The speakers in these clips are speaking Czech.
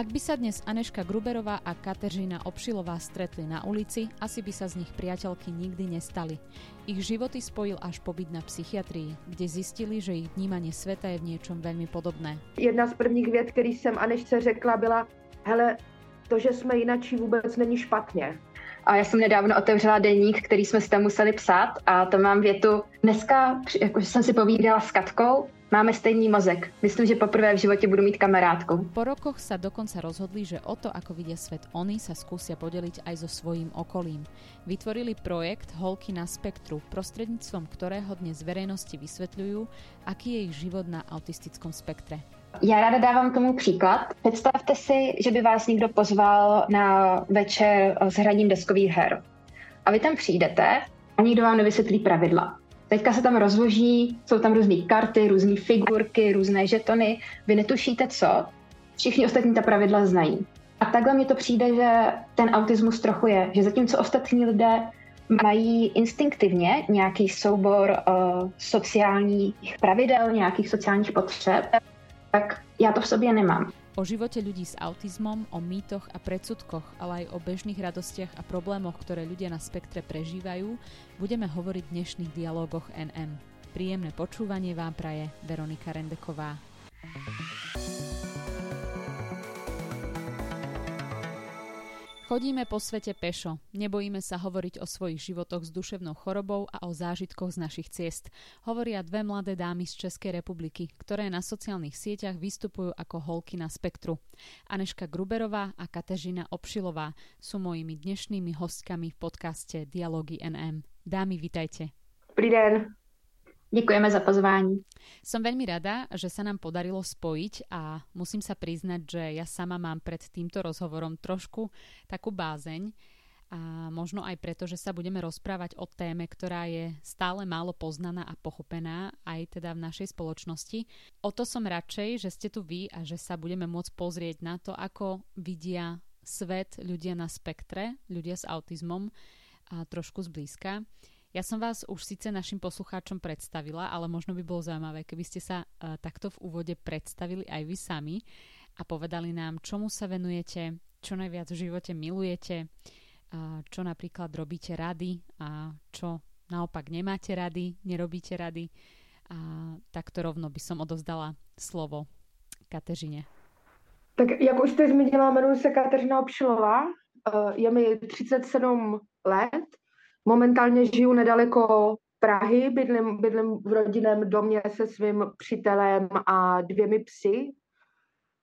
Ak by sa dnes Aneška Gruberová a Kateřina Obšilová stretli na ulici, asi by sa z nich priateľky nikdy nestali. Ich životy spojil až pobyt na psychiatrii, kde zistili, že ich vnímanie sveta je v niečom veľmi podobné. Jedna z prvních vět, který jsem Anešce řekla, byla, hele, to, že jsme jinačí, vůbec není špatně. A já jsem nedávno otevřela deník, který jsme si tam museli psát a to mám větu. Dneska, jakože jsem si povídala s Katkou, Máme stejný mozek. Myslím, že poprvé v životě budu mít kamarátku. Po rokoch sa dokonca rozhodli, že o to, ako vidia svet oni, sa skúsia podeliť aj so svojím okolím. Vytvorili projekt Holky na spektru, prostredníctvom ktorého dnes verejnosti vysvetľujú, aký je ich život na autistickom spektre. Já ráda dávám tomu příklad. Představte si, že by vás někdo pozval na večer s hraním deskových her. A vy tam přijdete a nikdo vám nevysvětlí pravidla. Teďka se tam rozloží, jsou tam různé karty, různé figurky, různé žetony. Vy netušíte co, všichni ostatní ta pravidla znají. A takhle mi to přijde, že ten autismus trochu je, že zatímco ostatní lidé mají instinktivně nějaký soubor uh, sociálních pravidel, nějakých sociálních potřeb, tak já to v sobě nemám. O živote ľudí s autizmom, o mýtoch a predsudkoch, ale aj o bežných radostiach a problémoch, ktoré ľudia na spektre prežívajú, budeme hovoriť v dnešných dialogoch NM. Príjemné počúvanie vám praje Veronika Rendeková. Chodíme po svete pešo, nebojíme sa hovoriť o svojich životoch s duševnou chorobou a o zážitkoch z našich ciest. Hovoria dve mladé dámy z Českej republiky, ktoré na sociálnych sieťach vystupujú ako holky na spektru. Aneška Gruberová a Katežina Obšilová sú mojimi dnešnými hostkami v podcaste Dialógy NM. Dámy, vitajte. Dobrý den. Děkujeme za pozvání. Som veľmi rada, že sa nám podarilo spojiť a musím sa priznať, že ja sama mám pred týmto rozhovorom trošku takú bázeň a možno aj preto, že sa budeme rozprávať o téme, ktorá je stále málo poznaná a pochopená aj teda v našej spoločnosti. O to som radšej, že ste tu vy a že sa budeme môcť pozrieť na to, ako vidia svet ľudia na spektre, ľudia s autizmom a trošku zblízka. Ja som vás už síce našim poslucháčom predstavila, ale možno by bolo zaujímavé, keby ste sa uh, takto v úvode predstavili aj vy sami a povedali nám, čomu sa venujete, čo najviac v živote milujete, uh, čo napríklad robíte rady a čo naopak nemáte rady, nerobíte rady. A takto rovno by som odovzdala slovo Kateřině. Tak jak už jste zmínila, jmenuji se Kateřina Obšilová, je mi 37 let, Momentálně žiju nedaleko Prahy, bydlím, bydlím v rodinném domě se svým přítelem a dvěmi psy.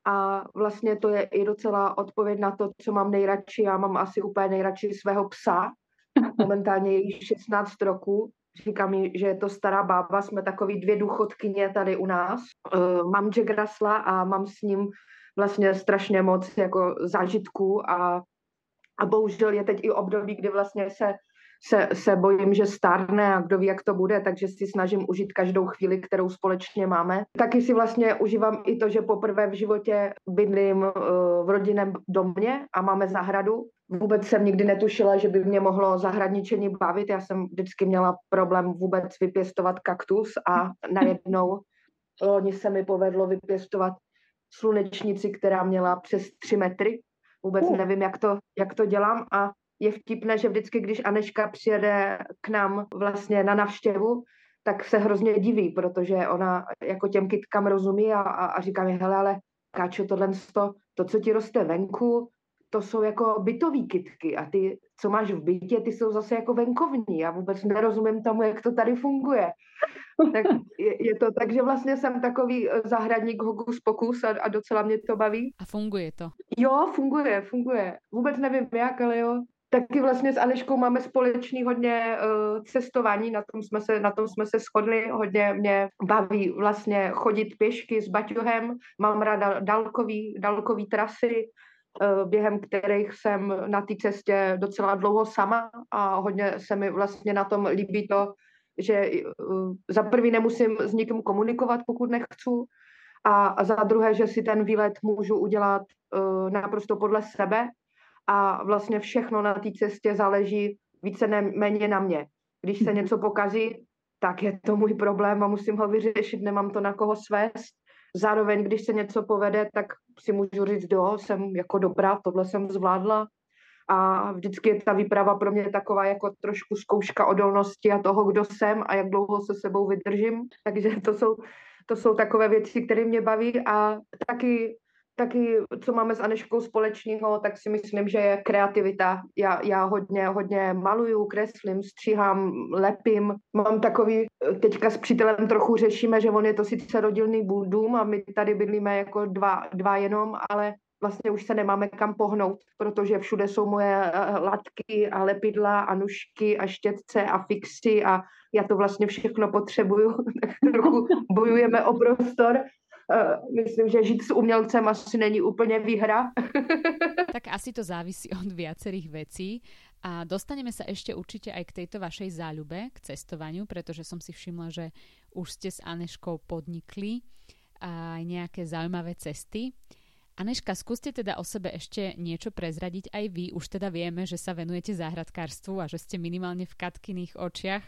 A vlastně to je i docela odpověď na to, co mám nejradši. Já mám asi úplně nejradši svého psa. Momentálně je 16 roků. Říká mi, že je to stará bába, jsme takový dvě důchodkyně tady u nás. Uh, mám Jack Russella a mám s ním vlastně strašně moc jako zážitků a, a bohužel je teď i období, kdy vlastně se se, se bojím, že stárne a kdo ví, jak to bude, takže si snažím užít každou chvíli, kterou společně máme. Taky si vlastně užívám i to, že poprvé v životě bydlím uh, v rodinném domě a máme zahradu. Vůbec jsem nikdy netušila, že by mě mohlo zahradničení bavit. Já jsem vždycky měla problém vůbec vypěstovat kaktus a najednou loni se mi povedlo vypěstovat slunečnici, která měla přes tři metry. Vůbec uh. nevím, jak to, jak to dělám a je vtipné, že vždycky, když Aneška přijede k nám vlastně na navštěvu, tak se hrozně diví, protože ona jako těm kytkám rozumí a, a, a říká mi, hele, ale Káčo, tohle to, to, co ti roste venku, to jsou jako bytový kytky a ty, co máš v bytě, ty jsou zase jako venkovní. Já vůbec nerozumím tomu, jak to tady funguje. tak je, je to tak, že vlastně jsem takový eh, zahradník hokus pokus a, a docela mě to baví. A funguje to? Jo, funguje, funguje. Vůbec nevím jak, ale jo, Taky vlastně s Aneškou máme společný hodně uh, cestování, na tom, jsme se, na tom jsme se shodli, hodně mě baví vlastně chodit pěšky s baťuhem, mám ráda dálkový, dálkový trasy, uh, během kterých jsem na té cestě docela dlouho sama a hodně se mi vlastně na tom líbí to, že uh, za prvý nemusím s nikým komunikovat, pokud nechci, a za druhé, že si ten výlet můžu udělat uh, naprosto podle sebe, a vlastně všechno na té cestě záleží více ne, méně na mě. Když se mhm. něco pokazí, tak je to můj problém a musím ho vyřešit, nemám to na koho svést. zároveň, když se něco povede, tak si můžu říct, jo, jsem jako dobrá, tohle jsem zvládla. A vždycky je ta výprava pro mě taková jako trošku zkouška odolnosti a toho, kdo jsem a jak dlouho se sebou vydržím. Takže to jsou, to jsou takové věci, které mě baví a taky taky, co máme s Aneškou společného, tak si myslím, že je kreativita. Já, já hodně, hodně maluju, kreslím, stříhám, lepím. Mám takový, teďka s přítelem trochu řešíme, že on je to sice rodilný dům a my tady bydlíme jako dva, dva jenom, ale vlastně už se nemáme kam pohnout, protože všude jsou moje eh, latky a lepidla a nůžky a štětce a fixy a já to vlastně všechno potřebuju, tak trochu bojujeme o prostor myslím, že žít s umělcem asi není úplně výhra. tak asi to závisí od viacerých vecí. A dostaneme sa ešte určite aj k tejto vašej záľube, k cestovaniu, pretože som si všimla, že už ste s Aneškou podnikli aj nejaké zaujímavé cesty. Aneška, skúste teda o sebe ešte niečo prezradiť aj vy. Už teda vieme, že sa venujete záhradkárstvu a že ste minimálne v Katkyných očiach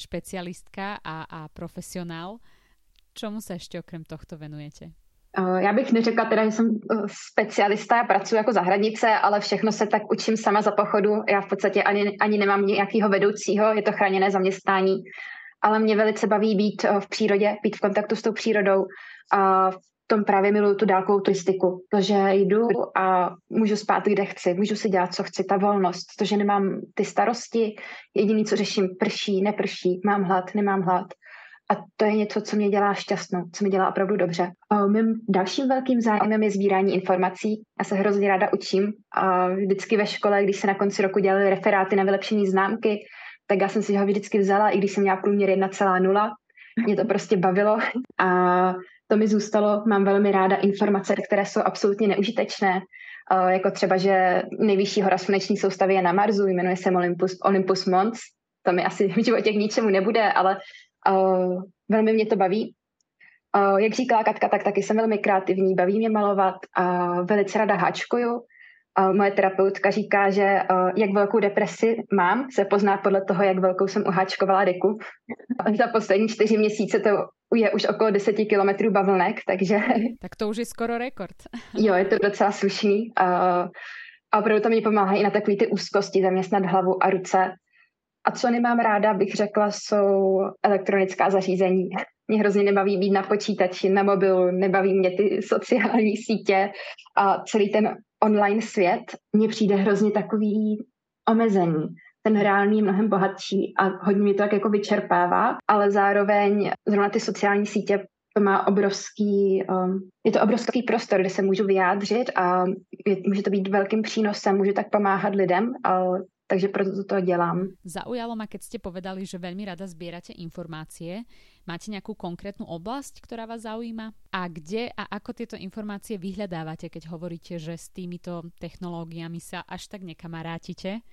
špecialistka a, a profesionál. Čemu se ještě okrem tohto venujete? Eh, já bych neřekla teda, že jsem eh, specialista, já pracuji jako zahradnice, ale všechno se tak učím sama za pochodu. Já v podstatě ani, ani nemám nějakého vedoucího, je to chráněné zaměstnání, ale mě velice baví být eh, v přírodě, být v kontaktu s tou přírodou a v tom právě miluju tu dálkovou turistiku, to, že jdu a můžu spát, kde chci, můžu si dělat, co chci, ta volnost, to, že nemám ty starosti, jediný, co řeším, prší, neprší, mám hlad, nemám hlad a to je něco, co mě dělá šťastnou, co mě dělá opravdu dobře. A mým dalším velkým zájmem je sbírání informací. Já se hrozně ráda učím a vždycky ve škole, když se na konci roku dělali referáty na vylepšení známky, tak já jsem si ho vždycky vzala, i když jsem měla průměr 1,0. Mě to prostě bavilo a to mi zůstalo. Mám velmi ráda informace, které jsou absolutně neužitečné, jako třeba, že nejvyšší hora sluneční soustavy je na Marsu, jmenuje se Olympus, Olympus Mons. To mi asi v životě k ničemu nebude, ale Uh, velmi mě to baví. Uh, jak říkala Katka, tak taky jsem velmi kreativní, baví mě malovat a velice rada háčkuju. Uh, moje terapeutka říká, že uh, jak velkou depresi mám, se pozná podle toho, jak velkou jsem uháčkovala deku. Za poslední čtyři měsíce to je už okolo 10 kilometrů bavlnek, takže... Tak to už je skoro rekord. jo, je to docela slušný. Uh, a opravdu to mi pomáhá i na takové ty úzkosti, zaměstnat hlavu a ruce. A co nemám ráda, bych řekla, jsou elektronická zařízení. Mě hrozně nebaví být na počítači, na mobilu, nebaví mě ty sociální sítě a celý ten online svět. Mně přijde hrozně takový omezení. Ten reálný je mnohem bohatší a hodně mi to tak jako vyčerpává, ale zároveň zrovna ty sociální sítě to má obrovský, um, je to obrovský prostor, kde se můžu vyjádřit a je, může to být velkým přínosem, může tak pomáhat lidem, ale takže proto to dělám. Zaujalo ma, keď ste povedali, že veľmi rada zbierate informácie. Máte nejakú konkrétnu oblasť, ktorá vás zaujíma? A kde a ako tieto informácie vyhľadávate, keď hovoríte, že s týmito technológiami sa až tak nekamarátite?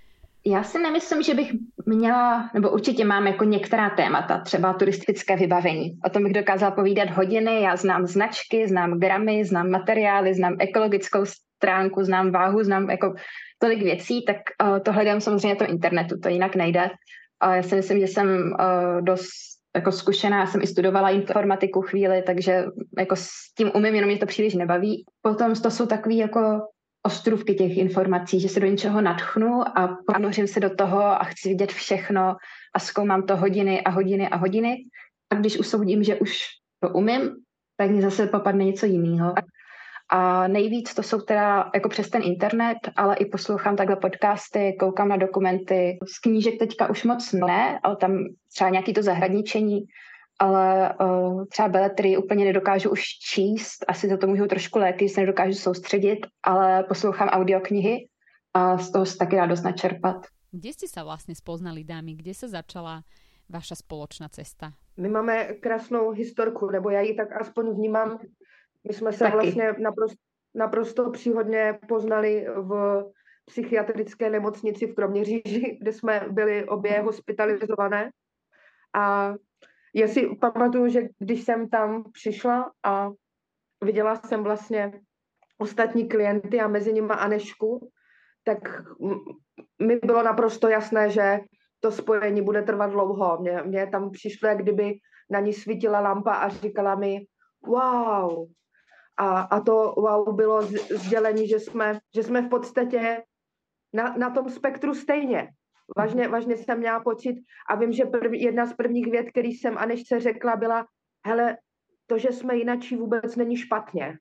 Já si nemyslím, že bych měla, nebo určitě mám jako některá témata, třeba turistické vybavení. O tom bych dokázala povídat hodiny. Já znám značky, znám gramy, znám materiály, znám ekologickou stránku, znám váhu, znám jako tolik věcí, tak uh, to hledám samozřejmě to internetu, to jinak nejde. A já si myslím, že jsem uh, dost jako zkušená, já jsem i studovala informatiku chvíli, takže jako s tím umím, jenom mě to příliš nebaví. Potom to jsou takový jako ostrůvky těch informací, že se do něčeho natchnu a ponořím se do toho a chci vidět všechno a zkoumám to hodiny a hodiny a hodiny. A když usoudím, že už to umím, tak mi zase popadne něco jiného. A nejvíc to jsou teda jako přes ten internet, ale i poslouchám takhle podcasty, koukám na dokumenty. Z knížek teďka už moc ne, ale tam třeba nějaký to zahradničení, ale uh, třeba beletry úplně nedokážu už číst, asi za to můžu trošku léky, že se nedokážu soustředit, ale poslouchám audioknihy a z toho se taky dá dost načerpat. Kde jste se vlastně spoznali, dámy? Kde se začala vaša společná cesta? My máme krásnou historku, nebo já ji tak aspoň vnímám my jsme se Taky. vlastně naprosto, naprosto příhodně poznali v psychiatrické nemocnici v Kroměříži, kde jsme byli obě hospitalizované. A já si pamatuju, že když jsem tam přišla a viděla jsem vlastně ostatní klienty a mezi nimi Anešku, tak mi bylo naprosto jasné, že to spojení bude trvat dlouho. Mně, mně tam přišlo, jak kdyby na ní svítila lampa a říkala mi, wow. A, a to wow bylo sdělení, že jsme, že jsme v podstatě na, na tom spektru stejně. Vážně, vážně jsem měla pocit a vím, že prv, jedna z prvních věd, který jsem Anešce řekla, byla, hele, to, že jsme jinačí, vůbec není špatně.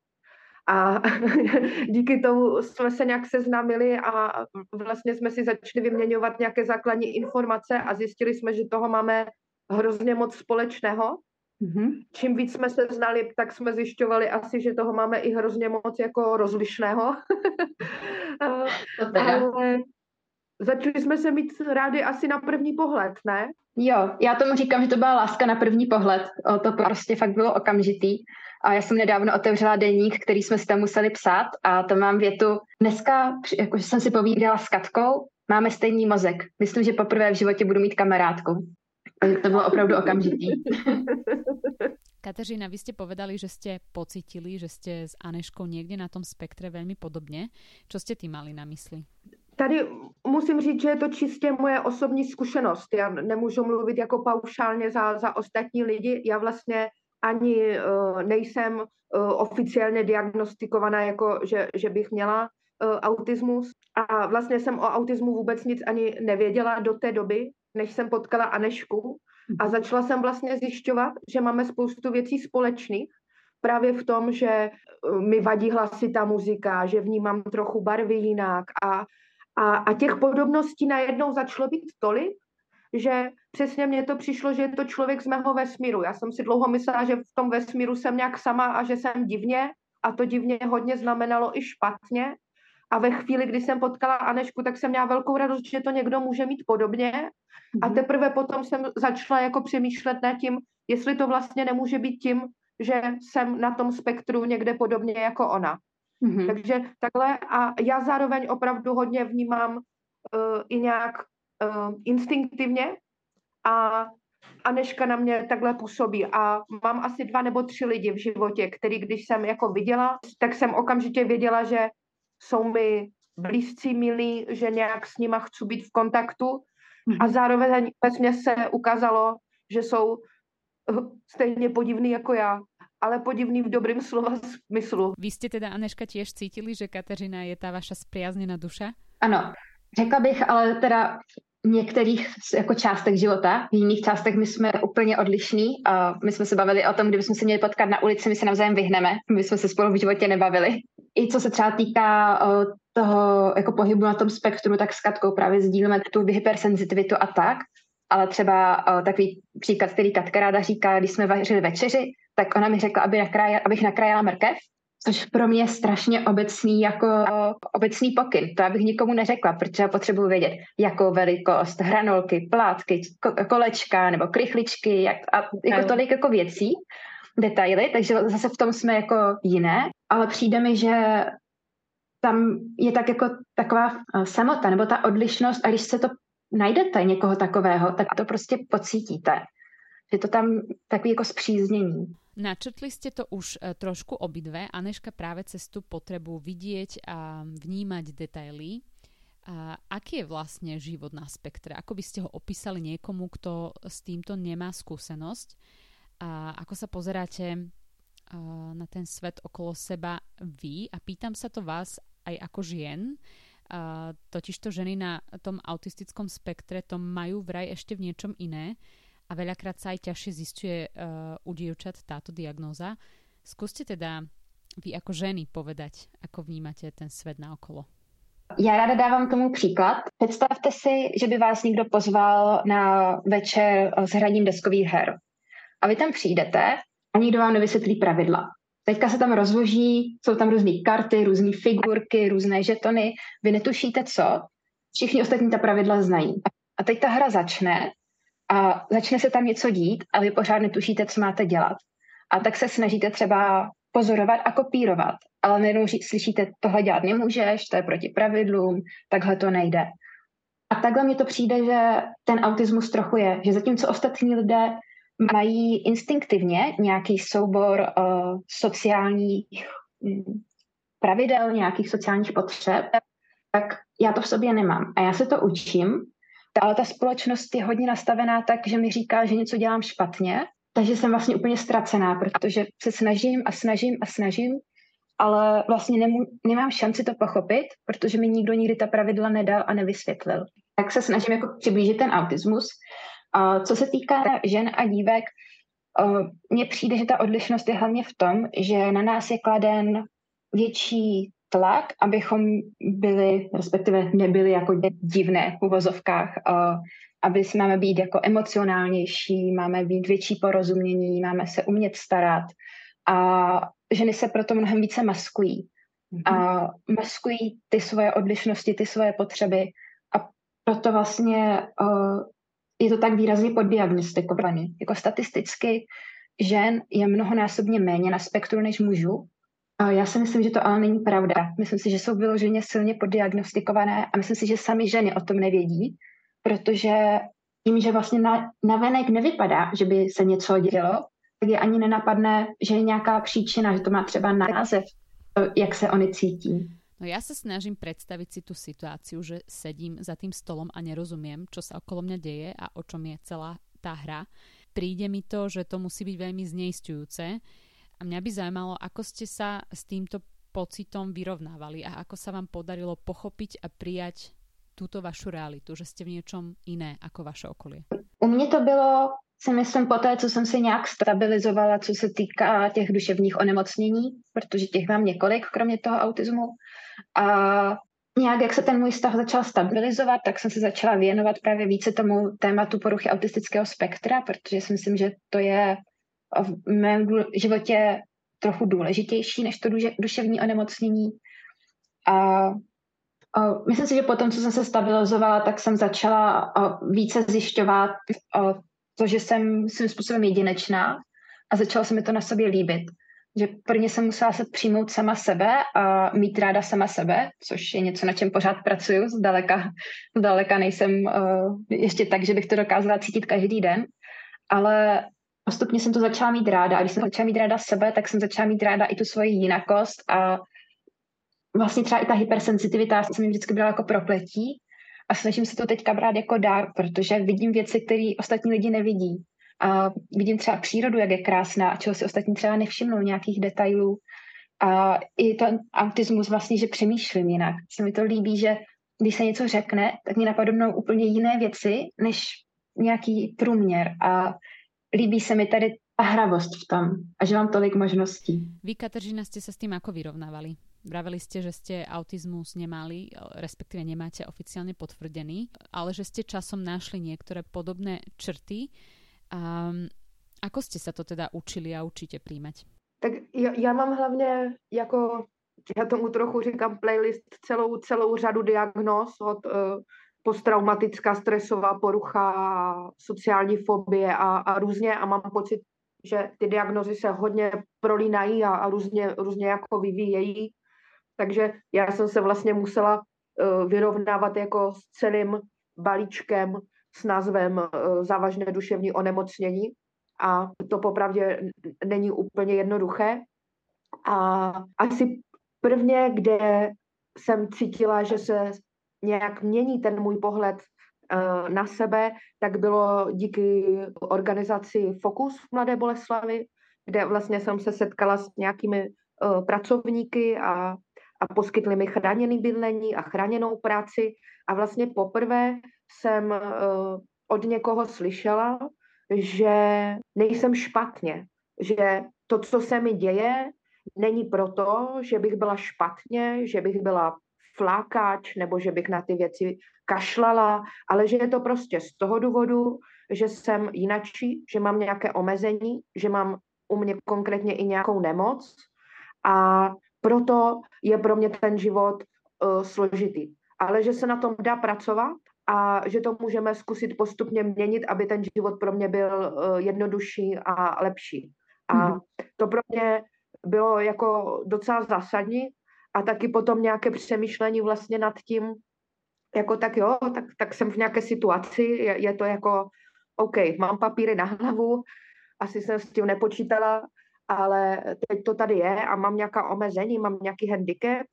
A díky tomu jsme se nějak seznámili a vlastně jsme si začali vyměňovat nějaké základní informace a zjistili jsme, že toho máme hrozně moc společného. Mm-hmm. Čím víc jsme se znali, tak jsme zjišťovali asi, že toho máme i hrozně moc jako rozlišného. Ale začali jsme se mít rádi asi na první pohled, ne? Jo, já tomu říkám, že to byla láska na první pohled. O, to prostě fakt bylo okamžitý. A já jsem nedávno otevřela deník, který jsme si tam museli psát a to mám větu. Dneska, jakože jsem si povídala s Katkou, máme stejný mozek. Myslím, že poprvé v životě budu mít kamarádku. To bylo opravdu okamžitý. Kateřina, vy ste povedali, že ste pocitili, že ste s Aneškou niekde na tom spektre veľmi podobne. Čo ste tým mali na mysli? Tady musím říct, že je to čistě moje osobní zkušenost. Já nemůžu mluvit jako paušálně za, za ostatní lidi. Já vlastně ani uh, nejsem uh, oficiálně diagnostikovaná, jako že, že bych měla uh, autismus. A vlastně jsem o autismu vůbec nic ani nevěděla do té doby, než jsem potkala Anešku. A mhm. začala jsem vlastně zjišťovat, že máme spoustu věcí společných, právě v tom, že mi vadí hlasitá muzika, že vnímám trochu barvy jinak a a, a těch podobností najednou začalo být tolik, že přesně mně to přišlo, že je to člověk z mého vesmíru. Já jsem si dlouho myslela, že v tom vesmíru jsem nějak sama a že jsem divně a to divně hodně znamenalo i špatně. A ve chvíli, kdy jsem potkala Anešku, tak jsem měla velkou radost, že to někdo může mít podobně. A mhm. teprve potom jsem začala jako přemýšlet nad tím, jestli to vlastně nemůže být tím, že jsem na tom spektru někde podobně jako ona. Mm-hmm. Takže takhle a já zároveň opravdu hodně vnímám uh, i nějak uh, instinktivně a Aneška na mě takhle působí a mám asi dva nebo tři lidi v životě, který když jsem jako viděla, tak jsem okamžitě věděla, že jsou mi blízcí, milí, že nějak s nima chci být v kontaktu mm-hmm. a zároveň ve se ukázalo, že jsou eh, stejně podivný jako já ale podivný v dobrým slova smyslu. Vy jste teda, Aneška, tiež cítili, že Kateřina je ta vaša spriazněná duša? Ano, řekla bych, ale teda v některých jako částech života, v jiných částech my jsme úplně odlišní. A my jsme se bavili o tom, kdybychom se měli potkat na ulici, my se navzájem vyhneme. My jsme se spolu v životě nebavili. I co se třeba týká toho jako pohybu na tom spektru, tak s Katkou právě sdílíme tu hypersenzitivitu a tak. Ale třeba takový příklad, který Katka ráda říká, když jsme vařili večeři, tak ona mi řekla, aby nakrájel, abych nakrájela mrkev, což pro mě je strašně obecný jako obecný pokyn. To abych nikomu neřekla, protože já potřebuji vědět, jakou velikost, hranolky, plátky, kolečka nebo krychličky jak, a jako tolik jako věcí, detaily, takže zase v tom jsme jako jiné, ale přijde mi, že tam je tak jako taková eh, samota nebo ta odlišnost a když se to najdete někoho takového, tak to prostě pocítíte. Že to tam takový jako zpříznění. Načrtli ste to už e, trošku obidve. Aneška práve cez tú potrebu vidieť a vnímať detaily. A aký je vlastne život na spektre? Ako by ste ho opísali niekomu, kto s týmto nemá skúsenosť? A ako sa pozeráte e, na ten svet okolo seba vy? A pýtam sa to vás aj ako žien, totiž totižto ženy na tom autistickom spektre to majú vraj ešte v niečom iné a veľakrát sa aj ťažšie zistuje uh, u dievčat táto diagnóza. Skúste teda vy ako ženy povedať, ako vnímate ten svet na okolo. Já ráda dávám tomu příklad. Představte si, že by vás někdo pozval na večer s hraním deskových her. A vy tam přijdete a nikdo vám nevysvětlí pravidla. Teďka se tam rozloží, jsou tam různé karty, různé figurky, různé žetony. Vy netušíte co, všichni ostatní ta pravidla znají. A teď ta hra začne a začne se tam něco dít a vy pořád netušíte, co máte dělat. A tak se snažíte třeba pozorovat a kopírovat, ale najednou slyšíte, tohle dělat nemůžeš, to je proti pravidlům, takhle to nejde. A takhle mi to přijde, že ten autismus trochu je, že zatímco ostatní lidé mají instinktivně nějaký soubor uh, sociálních um, pravidel, nějakých sociálních potřeb, tak já to v sobě nemám. A já se to učím ale ta společnost je hodně nastavená tak, že mi říká, že něco dělám špatně takže jsem vlastně úplně ztracená, protože se snažím a snažím a snažím, ale vlastně nemů, nemám šanci to pochopit, protože mi nikdo nikdy ta pravidla nedal a nevysvětlil. Tak se snažím jako přiblížit ten autismus. A co se týká žen a dívek, mně přijde, že ta odlišnost je hlavně v tom, že na nás je kladen větší tlak, abychom byli, respektive nebyli jako divné v uvozovkách, aby si máme být jako emocionálnější, máme být větší porozumění, máme se umět starat a ženy se proto mnohem více maskují. A mhm. maskují ty svoje odlišnosti, ty svoje potřeby a proto vlastně uh, je to tak výrazně poddiagnostikované. Jako statisticky žen je mnohonásobně méně na spektru než mužů. A já si myslím, že to ale není pravda. Myslím si, že jsou vyloženě silně poddiagnostikované a myslím si, že sami ženy o tom nevědí, protože tím, že vlastně na, na venek nevypadá, že by se něco dělo, tak je ani nenapadne, že je nějaká příčina, že to má třeba název, jak se oni cítí. No ja sa snažím predstaviť si tú situáciu, že sedím za tým stolom a nerozumiem, čo sa okolo mňa deje a o čom je celá tá hra. Príde mi to, že to musí byť veľmi zneistujúce a mňa by zaujímalo, ako ste sa s týmto pocitom vyrovnávali a ako sa vám podarilo pochopiť a prijať túto vašu realitu, že ste v niečom iné ako vaše okolie. U mě to bylo si myslím po té, co jsem si nějak stabilizovala, co se týká těch duševních onemocnění, protože těch mám několik, kromě toho autismu. A nějak, jak se ten můj stav začal stabilizovat, tak jsem se začala věnovat právě více tomu tématu poruchy autistického spektra, protože si myslím, že to je v mém životě trochu důležitější než to duševní onemocnění. A myslím si, že potom, co jsem se stabilizovala, tak jsem začala více zjišťovat to, že jsem svým způsobem jedinečná a začala se mi to na sobě líbit. Že prvně jsem musela se přijmout sama sebe a mít ráda sama sebe, což je něco, na čem pořád pracuju. Zdaleka, zdaleka nejsem uh, ještě tak, že bych to dokázala cítit každý den, ale postupně jsem to začala mít ráda. A když jsem začala mít ráda sebe, tak jsem začala mít ráda i tu svoji jinakost a vlastně třeba i ta hypersensitivita jsem mi vždycky byla jako prokletí a snažím se to teďka brát jako dár, protože vidím věci, které ostatní lidi nevidí. A vidím třeba přírodu, jak je krásná a čeho si ostatní třeba nevšimnou, nějakých detailů. A i ten autismus vlastně, že přemýšlím jinak. Se mi to líbí, že když se něco řekne, tak mi napadnou úplně jiné věci, než nějaký průměr. A líbí se mi tady ta hravost v tom a že mám tolik možností. Vy, Kateřina, jste se s tím jako vyrovnávali? Vraveli ste, že ste autizmus nemali, respektíve nemáte oficiálne potvrdený, ale že ste časom našli niektoré podobné črty. Um, ako ste sa to teda učili a učíte príjmať? Tak já, já mám hlavně jako, já tomu trochu říkám playlist, celou, celou řadu diagnóz od uh, posttraumatická stresová porucha, sociální fobie a, a různě a mám pocit, že ty diagnozy se hodně prolínají a, a různě, různě jako vyvíjejí. Takže já jsem se vlastně musela uh, vyrovnávat jako s celým balíčkem s názvem uh, závažné duševní onemocnění a to popravdě není úplně jednoduché. A asi prvně, kde jsem cítila, že se nějak mění ten můj pohled uh, na sebe, tak bylo díky organizaci Focus v Mladé Boleslavi, kde vlastně jsem se setkala s nějakými uh, pracovníky a a poskytli mi chráněný bydlení a chráněnou práci. A vlastně poprvé jsem eh, od někoho slyšela, že nejsem špatně, že to, co se mi děje, není proto, že bych byla špatně, že bych byla flákač nebo že bych na ty věci kašlala, ale že je to prostě z toho důvodu, že jsem jinačí, že mám nějaké omezení, že mám u mě konkrétně i nějakou nemoc a proto je pro mě ten život uh, složitý. Ale že se na tom dá pracovat a že to můžeme zkusit postupně měnit, aby ten život pro mě byl uh, jednodušší a lepší. A mm-hmm. to pro mě bylo jako docela zásadní a taky potom nějaké přemýšlení vlastně nad tím, jako tak jo, tak, tak jsem v nějaké situaci, je, je to jako, OK, mám papíry na hlavu, asi jsem s tím nepočítala, ale teď to tady je a mám nějaká omezení, mám nějaký handicap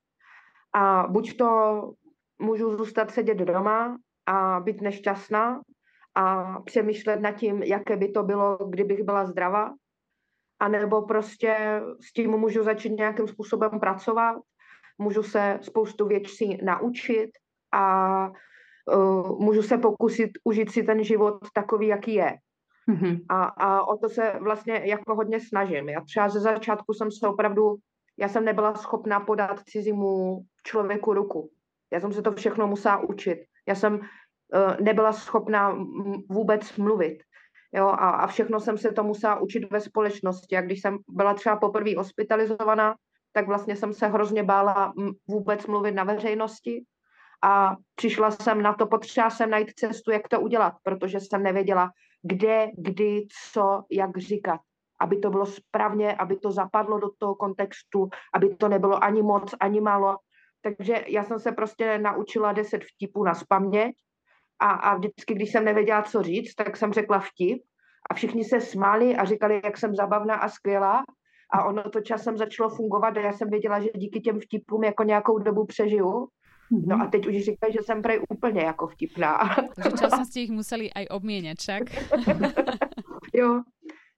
a buď to můžu zůstat sedět doma a být nešťastná, a přemýšlet nad tím, jaké by to bylo, kdybych byla zdravá. A nebo prostě s tím můžu začít nějakým způsobem pracovat, můžu se spoustu věcí naučit a uh, můžu se pokusit užít si ten život takový, jaký je. Mm-hmm. A, a o to se vlastně jako hodně snažím. Já třeba ze začátku jsem se opravdu, já jsem nebyla schopná podat cizímu člověku ruku. Já jsem se to všechno musela učit. Já jsem uh, nebyla schopná vůbec mluvit. Jo, a, a všechno jsem se to musela učit ve společnosti. A když jsem byla třeba poprvé hospitalizovaná, tak vlastně jsem se hrozně bála vůbec mluvit na veřejnosti. A přišla jsem na to, potřeba jsem najít cestu, jak to udělat, protože jsem nevěděla, kde, kdy, co, jak říkat. Aby to bylo správně, aby to zapadlo do toho kontextu, aby to nebylo ani moc, ani málo. Takže já jsem se prostě naučila deset vtipů na spaměť a, a vždycky, když jsem nevěděla, co říct, tak jsem řekla vtip a všichni se smáli a říkali, jak jsem zabavná a skvělá. A ono to časem začalo fungovat a já jsem věděla, že díky těm vtipům jako nějakou dobu přežiju. No a teď už říkají, že jsem prej úplně jako vtipná. Takže časem jste jich museli aj obměnit, však? jo,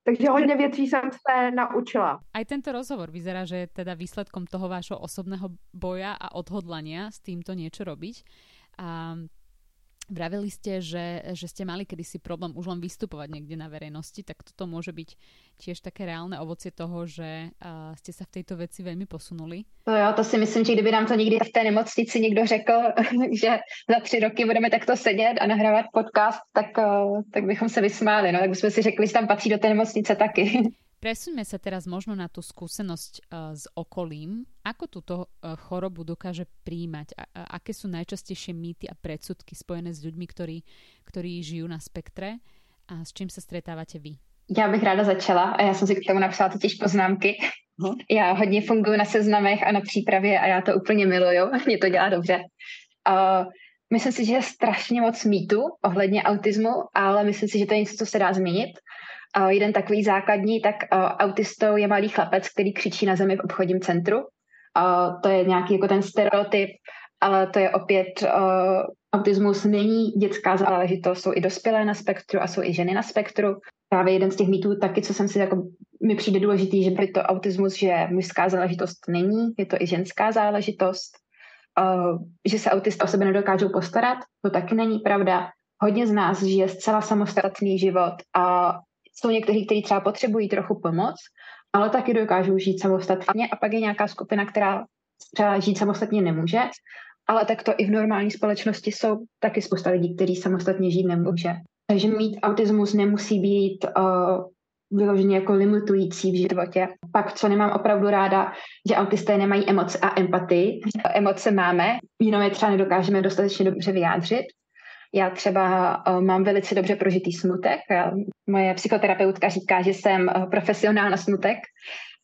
takže hodně věcí jsem se naučila. Aj tento rozhovor vyzerá, že je teda výsledkom toho vášho osobného boja a odhodlania s týmto niečo robiť. A Vravili ste, že, že ste mali kedysi problém už len vystupovať niekde na verejnosti, tak toto môže byť tiež také reálne ovocie toho, že uh, ste sa v tejto veci veľmi posunuli. To jo, to si myslím, že kdyby nám to někdy v té nemocnici někdo řekl, že za tři roky budeme takto sedět a nahrávat podcast, tak, uh, tak bychom se vysmáli. No, tak bychom si řekli, že tam patří do té nemocnice taky. Presuňme sa teraz možno na tú skúsenosť uh, s okolím. Ako túto uh, chorobu dokáže príjmať? A, a aké sú najčastejšie mýty a predsudky spojené s ľuďmi, ktorí, ktorí žijú na spektre? A s čím sa stretávate vy? Já bych ráda začala a já jsem si k tomu napsala totiž poznámky. Já hodně funguji na seznamech a na přípravě a já to úplně miluju. Mě to dělá dobře. Uh, myslím si, že je strašně moc mýtu ohledně autismu, ale myslím si, že to je něco, co se dá změnit jeden takový základní, tak autistou je malý chlapec, který křičí na zemi v obchodním centru. To je nějaký jako ten stereotyp, ale to je opět autismus není dětská záležitost, jsou i dospělé na spektru a jsou i ženy na spektru. Právě jeden z těch mýtů taky, co jsem si jako, mi přijde důležitý, že by to autismus, že mužská záležitost není, je to i ženská záležitost. že se autisté o sebe nedokážou postarat, to taky není pravda. Hodně z nás žije zcela samostatný život a jsou někteří, kteří třeba potřebují trochu pomoc, ale taky dokážou žít samostatně a pak je nějaká skupina, která třeba žít samostatně nemůže, ale tak to i v normální společnosti jsou taky spousta lidí, kteří samostatně žít nemůže. Takže mít autismus nemusí být uh, vyloženě jako limitující v životě. Pak, co nemám opravdu ráda, že autisté nemají emoce a empatii. Emoce máme, jenom je třeba nedokážeme dostatečně dobře vyjádřit. Já třeba uh, mám velice dobře prožitý smutek. Já, moje psychoterapeutka říká, že jsem uh, profesionál na smutek,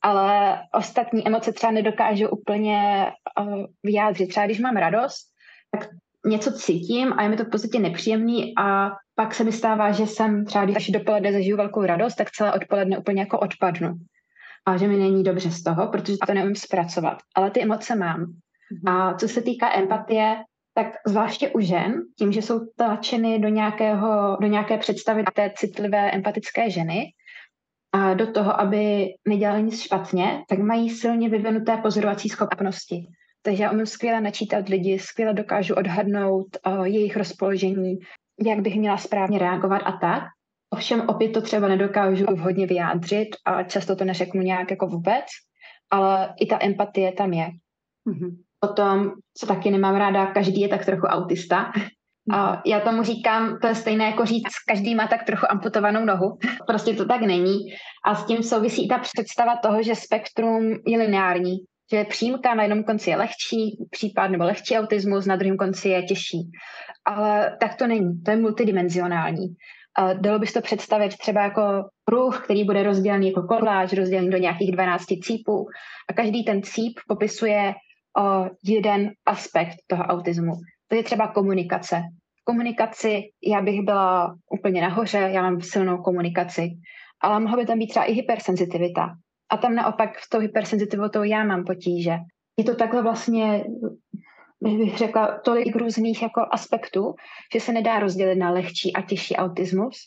ale ostatní emoce třeba nedokážu úplně vyjádřit. Třeba když mám radost, tak něco cítím a je mi to v podstatě nepříjemný a pak se mi stává, že jsem třeba, když dopoledne zažiju velkou radost, tak celé odpoledne úplně jako odpadnu. A že mi není dobře z toho, protože to neumím zpracovat. Ale ty emoce mám. Mhm. A co se týká empatie, tak zvláště u žen, tím, že jsou tlačeny do, nějakého, do nějaké představy té citlivé, empatické ženy, a do toho, aby nedělali nic špatně, tak mají silně vyvinuté pozorovací schopnosti. Takže já umím skvěle načítat lidi, skvěle dokážu odhadnout uh, jejich rozpoložení, jak bych měla správně reagovat a tak. Ovšem opět to třeba nedokážu vhodně vyjádřit a často to neřeknu nějak jako vůbec, ale i ta empatie tam je. Mm-hmm. Potom, co taky nemám ráda, každý je tak trochu autista. A já tomu říkám, to je stejné jako říct, každý má tak trochu amputovanou nohu. Prostě to tak není. A s tím souvisí ta představa toho, že spektrum je lineární, že přímka na jednom konci je lehčí případ nebo lehčí autismus, na druhém konci je těžší. Ale tak to není, to je multidimenzionální. A dalo bys to představit třeba jako kruh, který bude rozdělený jako koláž, rozdělený do nějakých 12 cípů a každý ten cíp popisuje o jeden aspekt toho autismu. To je třeba komunikace. V komunikaci já bych byla úplně nahoře, já mám silnou komunikaci, ale mohla by tam být třeba i hypersenzitivita. A tam naopak s tou hypersenzitivitou já mám potíže. Je to takhle vlastně bych řekla, tolik různých jako aspektů, že se nedá rozdělit na lehčí a těžší autismus.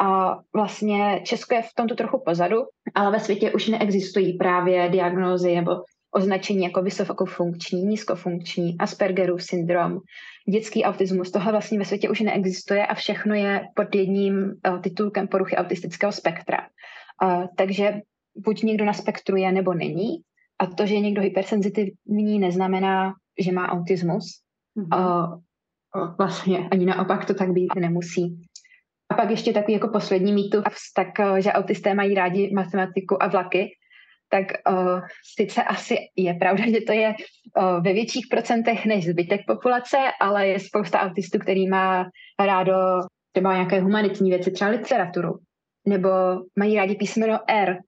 A vlastně Česko je v tomto trochu pozadu, ale ve světě už neexistují právě diagnózy nebo označení jako vysokofunkční, nízkofunkční, Aspergerův syndrom, dětský autismus. Tohle vlastně ve světě už neexistuje a všechno je pod jedním uh, titulkem poruchy autistického spektra. Uh, takže buď někdo na spektru je nebo není. A to, že je někdo hypersenzitivní, neznamená, že má autismus. Mm-hmm. Vlastně ani naopak to tak být nemusí. A pak ještě takový jako poslední mýtus, tak, že autisté mají rádi matematiku a vlaky, tak uh, sice asi je pravda, že to je uh, ve větších procentech než zbytek populace, ale je spousta autistů, který má rádo třeba nějaké humanitní věci, třeba literaturu, nebo mají rádi písmeno R.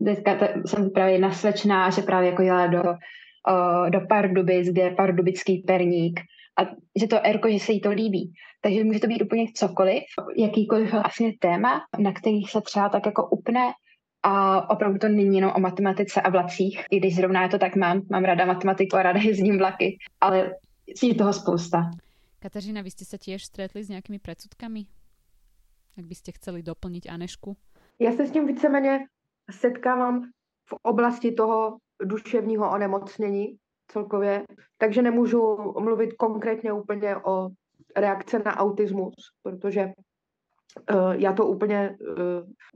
Dneska jsem právě slečná, že právě jako jela do, uh, do Pardubic, kde je pardubický perník a že to R, že se jí to líbí. Takže může to být úplně cokoliv, jakýkoliv vlastně téma, na kterých se třeba tak jako upne a opravdu to není jenom o matematice a vlacích, i když zrovna já to tak mám. Mám ráda matematiku a ráda jezdím vlaky, ale je toho spousta. Kateřina, vy jste se těž stretli s nějakými predsudkami? Jak byste chceli doplnit Anešku? Já se s tím víceméně setkávám v oblasti toho duševního onemocnění celkově, takže nemůžu mluvit konkrétně úplně o reakce na autismus, protože já to úplně uh,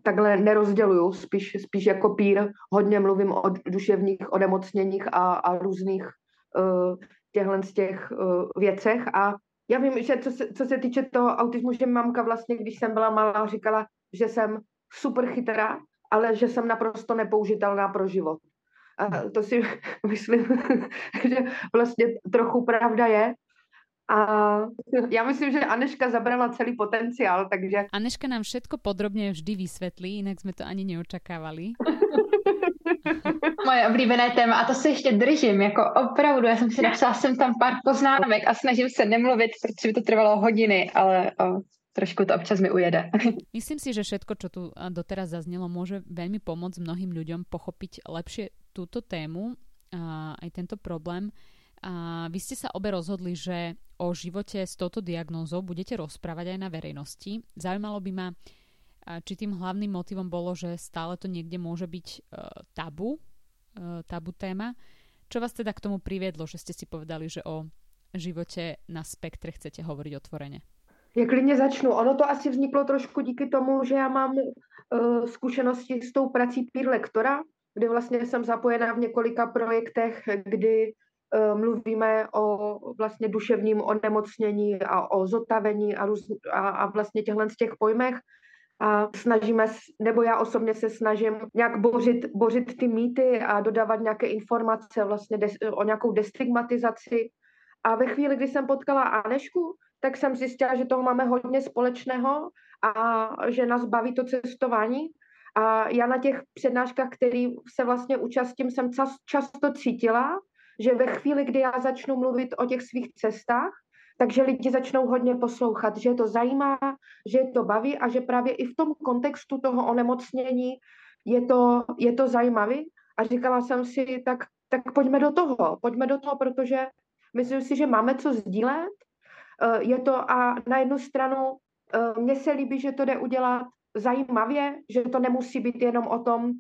takhle nerozděluju, spíš, spíš jako pír. Hodně mluvím o duševních onemocněních a, a různých uh, těchhle z těch věcech. A já vím, že co se, co se týče toho autismu, že mamka vlastně, když jsem byla malá, říkala, že jsem super chytrá, ale že jsem naprosto nepoužitelná pro život. A to si myslím, že vlastně trochu pravda je, a já myslím, že Aneška zabrala celý potenciál, takže... Aneška nám všetko podrobně vždy vysvětlí, jinak jsme to ani neočakávali. Moje oblíbené téma a to se ještě držím, jako opravdu, já jsem si napsala jsem tam pár poznámek a snažím se nemluvit, protože by to trvalo hodiny, ale o, trošku to občas mi ujede. Myslím si, že všetko, čo tu doteraz zaznělo, může velmi pomoct mnohým ľuďom pochopit lepšie túto tému a aj tento problém. A vy ste sa obe rozhodli, že o živote s touto diagnózou budete rozprávať aj na verejnosti. Zaujímalo by ma, či tým hlavným motivom bolo, že stále to niekde môže byť uh, tabu, uh, tabu téma. Čo vás teda k tomu priviedlo, že ste si povedali, že o životě na spektre chcete hovoriť otvorene? Já klidně začnu. Ono to asi vzniklo trošku díky tomu, že já mám uh, zkušenosti s tou prací peer lektora, kdy vlastně jsem zapojená v několika projektech, kdy mluvíme o vlastně duševním onemocnění a o zotavení a, růz, a, a vlastně těchhle z těch pojmech a snažíme, nebo já osobně se snažím nějak bořit, bořit ty mýty a dodávat nějaké informace vlastně des, o nějakou destigmatizaci. A ve chvíli, kdy jsem potkala Anešku, tak jsem zjistila, že toho máme hodně společného a že nás baví to cestování. A já na těch přednáškách, který se vlastně účastím, jsem často cítila, že ve chvíli, kdy já začnu mluvit o těch svých cestách, takže lidi začnou hodně poslouchat, že je to zajímá, že je to baví a že právě i v tom kontextu toho onemocnění je to, je to zajímavý. A říkala jsem si, tak, tak pojďme do toho, pojďme do toho, protože myslím si, že máme co sdílet. Eh, je to a na jednu stranu eh, mně se líbí, že to jde udělat zajímavě, že to nemusí být jenom o tom,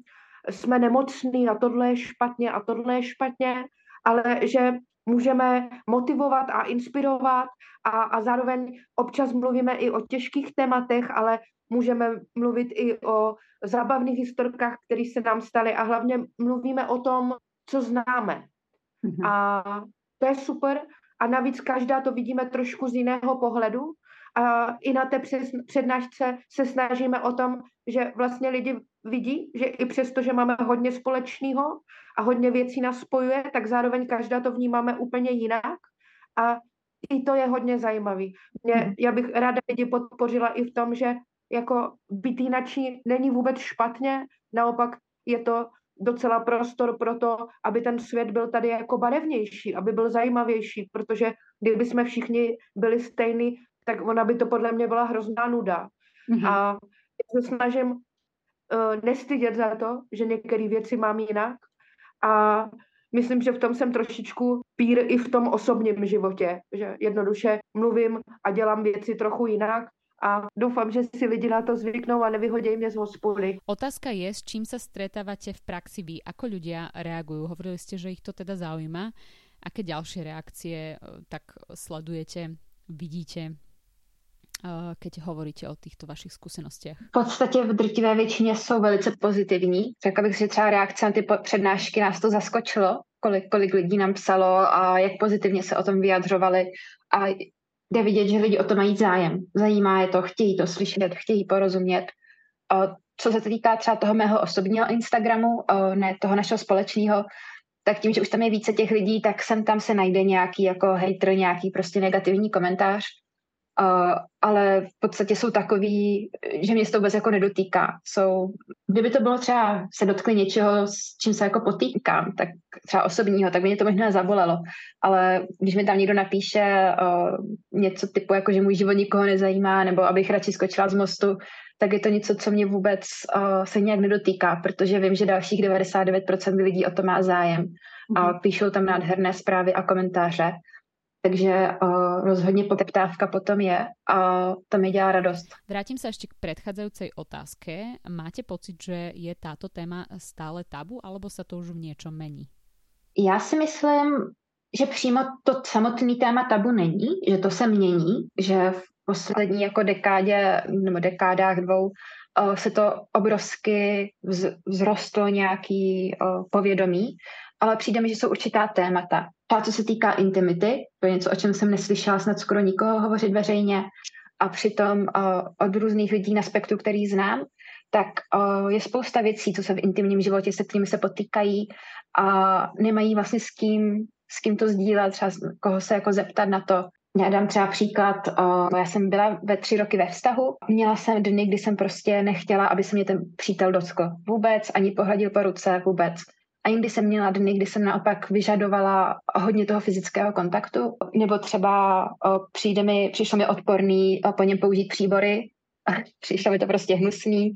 jsme nemocní a tohle je špatně a tohle je špatně, ale že můžeme motivovat a inspirovat a, a zároveň občas mluvíme i o těžkých tématech, ale můžeme mluvit i o zábavných historkách, které se nám staly a hlavně mluvíme o tom, co známe. Mm-hmm. A to je super a navíc každá to vidíme trošku z jiného pohledu a i na té přednášce se snažíme o tom, že vlastně lidi vidí, že i přesto, že máme hodně společného a hodně věcí nás spojuje, tak zároveň každá to vnímáme úplně jinak a i to je hodně zajímavý. Mě, mhm. já bych ráda lidi podpořila i v tom, že jako být jinačí není vůbec špatně, naopak je to docela prostor pro to, aby ten svět byl tady jako barevnější, aby byl zajímavější, protože kdyby jsme všichni byli stejní, tak ona by to podle mě byla hrozná nuda. Mm-hmm. A já se snažím uh, nestydět za to, že některé věci mám jinak a myslím, že v tom jsem trošičku pír i v tom osobním životě, že jednoduše mluvím a dělám věci trochu jinak a doufám, že si lidi na to zvyknou a nevyhodí mě z hospody. Otázka je, s čím sa stretávate v praxi vy? Ako ľudia reagujú? Hovorili ste, že ich to teda zaujíma. Aké ďalšie reakcie eh, tak sledujete, vidíte keď hovoríte o týchto vašich zkušenostech? V podstatě v drtivé většině jsou velice pozitivní. Řekla bych, že třeba reakce na ty přednášky nás to zaskočilo, kolik, kolik lidí nám psalo a jak pozitivně se o tom vyjadřovali. A jde vidět, že lidi o to mají zájem. Zajímá je to, chtějí to slyšet, chtějí porozumět. A co se týká třeba toho mého osobního Instagramu, ne toho našeho společného, tak tím, že už tam je více těch lidí, tak sem tam se najde nějaký jako hater, nějaký prostě negativní komentář. Uh, ale v podstatě jsou takový, že mě se to vůbec jako nedotýká. Jsou, kdyby to bylo třeba se dotkli něčeho, s čím se jako potýkám, tak třeba osobního, tak mě to možná zabolelo. Ale když mi tam někdo napíše uh, něco typu, jako že můj život nikoho nezajímá, nebo abych radši skočila z mostu, tak je to něco, co mě vůbec uh, se nějak nedotýká, protože vím, že dalších 99% lidí o to má zájem. A mhm. píšou tam nádherné zprávy a komentáře takže uh, rozhodně poptávka potom je a to mi dělá radost. Vrátim sa ešte k predchádzajúcej otázke. Máte pocit, že je táto téma stále tabu, alebo sa to už v niečom mení? Já si myslím, že přímo to samotný téma tabu není, že to se mění, že v poslední jako dekádě nebo dekádách dvou se to obrovsky vzrostlo nějaký povědomí, ale přijde mi, že jsou určitá témata, a co se týká intimity, to je něco, o čem jsem neslyšela snad skoro nikoho hovořit veřejně, a přitom uh, od různých lidí na spektru, který znám, tak uh, je spousta věcí, co se v intimním životě, se kterými se potýkají a nemají vlastně s kým, s kým to sdílet, třeba koho se jako zeptat na to. Já dám třeba příklad, uh, já jsem byla ve tři roky ve vztahu, měla jsem dny, kdy jsem prostě nechtěla, aby se mě ten přítel dotkl. Vůbec, ani pohladil po ruce vůbec. A jindy jsem měla dny, kdy jsem naopak vyžadovala hodně toho fyzického kontaktu, nebo třeba o, přijde mi, přišlo mi odporný o, po něm použít příbory, a přišlo mi to prostě hnusný,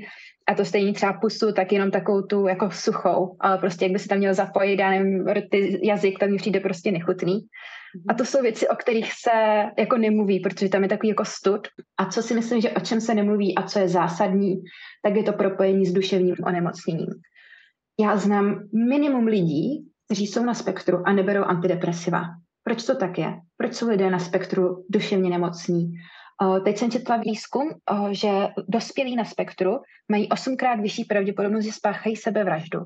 a to stejně třeba pusu, tak jenom takovou tu jako suchou, ale prostě jak by se tam měl zapojit, já nevím, rty, jazyk, tak mi přijde prostě nechutný. Mhm. A to jsou věci, o kterých se jako nemluví, protože tam je takový jako stud. A co si myslím, že o čem se nemluví a co je zásadní, tak je to propojení s duševním onemocněním. Já znám minimum lidí, kteří jsou na spektru a neberou antidepresiva. Proč to tak je? Proč jsou lidé na spektru duševně nemocní? Teď jsem četla výzkum, že dospělí na spektru mají osmkrát vyšší pravděpodobnost, že spáchají sebevraždu.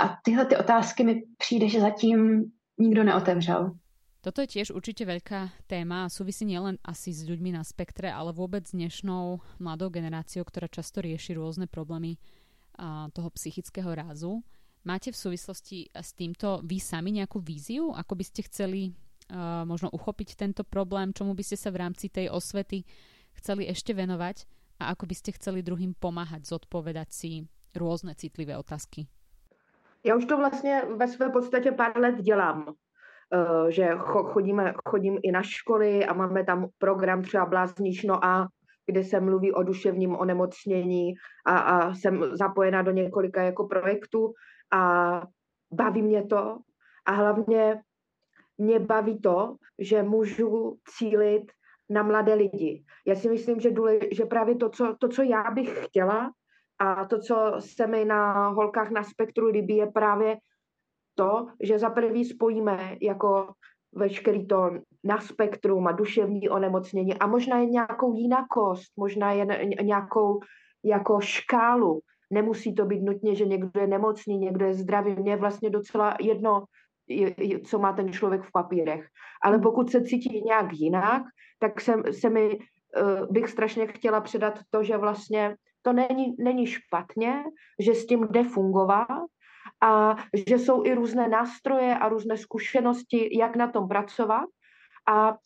A tyhle ty otázky mi přijde, že zatím nikdo neotevřel. Toto je tiež určite veľká téma a súvisí nielen asi s ľuďmi na spektre, ale vôbec s dnešnou mladou generáciou, ktorá často rieši rôzne problémy toho psychického rázu. Máte v súvislosti s týmto vy sami nejakú víziu, ako by ste chceli uh, možno uchopiť tento problém, čomu by ste sa v rámci tej osvety chceli ešte venovať a ako by ste chceli druhým pomáhať zodpovedať si různé citlivé otázky? Já už to vlastně ve své podstatě pár let dělám. že chodíme, chodím i na školy a máme tam program třeba Bláznično a kde se mluví o duševním onemocnění a, a jsem zapojena do několika jako projektů a baví mě to a hlavně mě baví to, že můžu cílit na mladé lidi. Já si myslím, že, důle, že právě to co, to, co já bych chtěla a to, co se mi na holkách na spektru líbí, je právě to, že za prvý spojíme jako veškerý to na spektrum a duševní onemocnění a možná je nějakou jinakost, možná je nějakou jako škálu. Nemusí to být nutně, že někdo je nemocný, někdo je zdravý. Mně je vlastně docela jedno, co má ten člověk v papírech. Ale hmm. pokud se cítí nějak jinak, tak se, se mi, eh, bych strašně chtěla předat to, že vlastně to není, není špatně, že s tím jde fungovat a že jsou i různé nástroje a různé zkušenosti, jak na tom pracovat a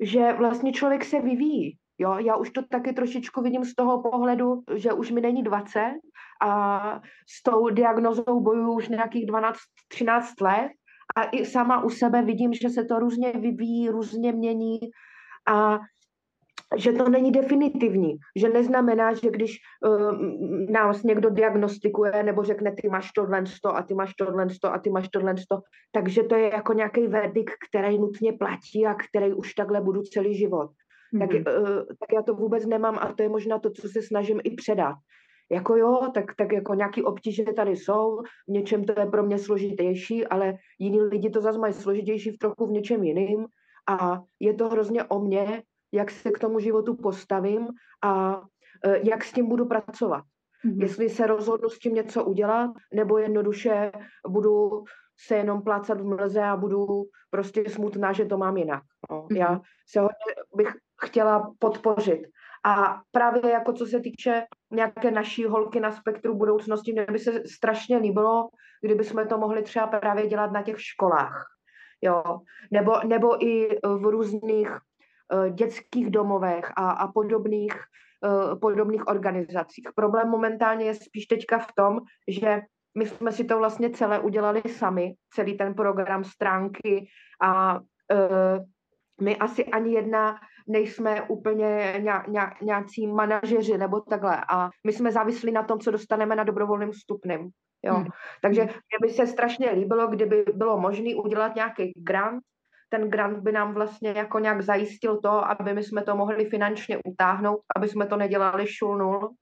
že vlastně člověk se vyvíjí. Jo, já už to taky trošičku vidím z toho pohledu, že už mi není 20 a s tou diagnozou bojuju už nějakých 12-13 let a i sama u sebe vidím, že se to různě vyvíjí, různě mění a že to není definitivní, že neznamená, že když uh, nás někdo diagnostikuje nebo řekne, ty máš tohle a ty máš tohle a ty máš tohle takže to je jako nějaký verdikt, který nutně platí a který už takhle budu celý život. Mm-hmm. Tak, uh, tak já to vůbec nemám a to je možná to, co se snažím i předat. Jako jo, tak, tak jako nějaký obtíže tady jsou, v něčem to je pro mě složitější, ale jiní lidi to zase mají složitější v trochu v něčem jiným a je to hrozně o mně, jak se k tomu životu postavím a e, jak s tím budu pracovat. Mm-hmm. Jestli se rozhodnu s tím něco udělat, nebo jednoduše budu se jenom plácat v mlze a budu prostě smutná, že to mám jinak. No. Mm-hmm. Já se hodně bych chtěla podpořit. A právě jako co se týče nějaké naší holky na spektru budoucnosti, mě by se strašně líbilo, kdyby jsme to mohli třeba právě dělat na těch školách. Jo. Nebo, nebo i v různých dětských domovech a, a podobných, uh, podobných organizacích. Problém momentálně je spíš teďka v tom, že my jsme si to vlastně celé udělali sami, celý ten program stránky a uh, my asi ani jedna nejsme úplně nějací manažeři nebo takhle. A my jsme závislí na tom, co dostaneme na dobrovolným stupným. Jo. Hmm. Takže mě by se strašně líbilo, kdyby bylo možné udělat nějaký grant. Ten grant by nám vlastně jako nějak zajistil to, aby my jsme to mohli finančně utáhnout, aby jsme to nedělali šul nul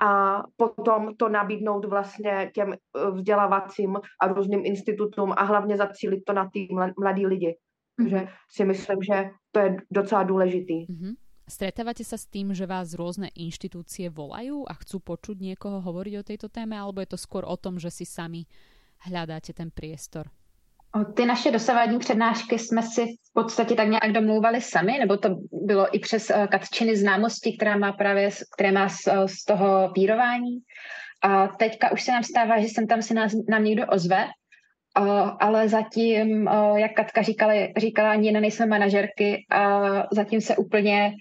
a potom to nabídnout vlastně těm eh, vzdělávacím a různým institutům a hlavně zacílit to na ty mladí lidi. Takže mhm. si myslím, že to je docela důležitý. Mm-hmm. Stretávate sa s tým, že vás rôzne inštitúcie volajú a chcú počuť niekoho hovoriť o tejto téme, alebo je to skôr o tom, že si sami hľadáte ten priestor? Ty naše dosavadní přednášky jsme si v podstatě tak nějak domlouvali sami, nebo to bylo i přes uh, Katčiny známosti, která má právě, které má z, uh, z toho pírování. A teďka už se nám stává, že sem tam si nás, nám někdo ozve ale zatím, jak Katka říkala, říkala, ani jiné nejsme manažerky a zatím se úplně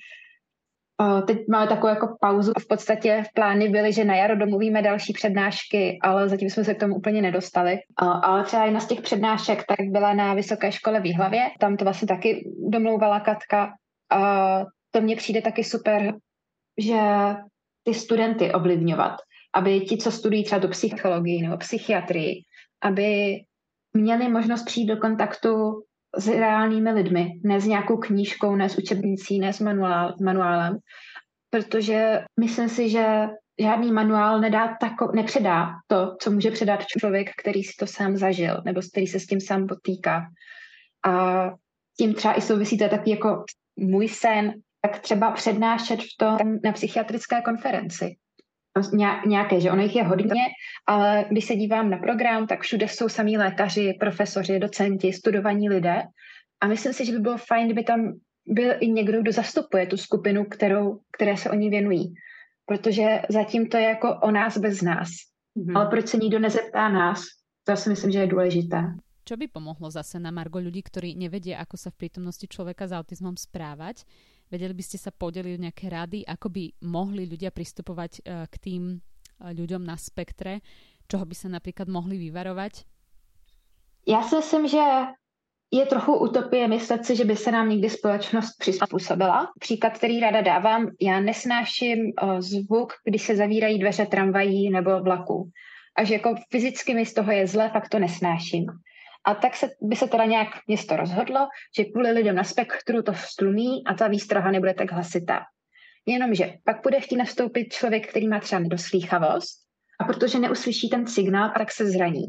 Teď máme takovou jako pauzu. V podstatě v plány byly, že na jaro domluvíme další přednášky, ale zatím jsme se k tomu úplně nedostali. Ale třeba jedna z těch přednášek tak byla na Vysoké škole v Výhlavě. Tam to vlastně taky domlouvala Katka. A to mně přijde taky super, že ty studenty ovlivňovat, aby ti, co studují třeba tu psychologii nebo psychiatrii, aby měli možnost přijít do kontaktu s reálnými lidmi, ne s nějakou knížkou, ne s učebnicí, ne s manuál, manuálem, protože myslím si, že žádný manuál nedá tako, nepředá to, co může předat člověk, který si to sám zažil, nebo který se s tím sám potýká. A tím třeba i souvisí to taky jako můj sen, tak třeba přednášet v tom na psychiatrické konferenci nějaké, že ono jich je hodně, ale když se dívám na program, tak všude jsou samí lékaři, profesoři, docenti, studovaní lidé a myslím si, že by bylo fajn, kdyby tam byl i někdo, kdo zastupuje tu skupinu, kterou, které se oni věnují. Protože zatím to je jako o nás bez nás. Mm-hmm. Ale proč se nikdo nezeptá nás, to si myslím, že je důležité. Čo by pomohlo zase na Margo ľudí, ktorí nevedia, ako sa v prítomnosti človeka s autizmom správať? Vedeli by ste sa podeliť o nejaké rady, ako by mohli ľudia pristupovať e, k tým e, ľuďom na spektre, čoho by sa napríklad mohli vyvarovať? Já si myslím, že je trochu utopie myslet si, že by se nám někdy společnost přizpůsobila. Příklad, který ráda dávám, já nesnáším e, zvuk, když se zavírají dveře tramvají nebo vlaků. A že jako fyzicky mi z toho je zle, fakt to nesnáším. A tak se, by se teda nějak město rozhodlo, že kvůli lidem na spektru to stlumí a ta výstraha nebude tak hlasitá. Jenomže pak bude chtít nastoupit člověk, který má třeba nedoslýchavost a protože neuslyší ten signál, tak se zraní.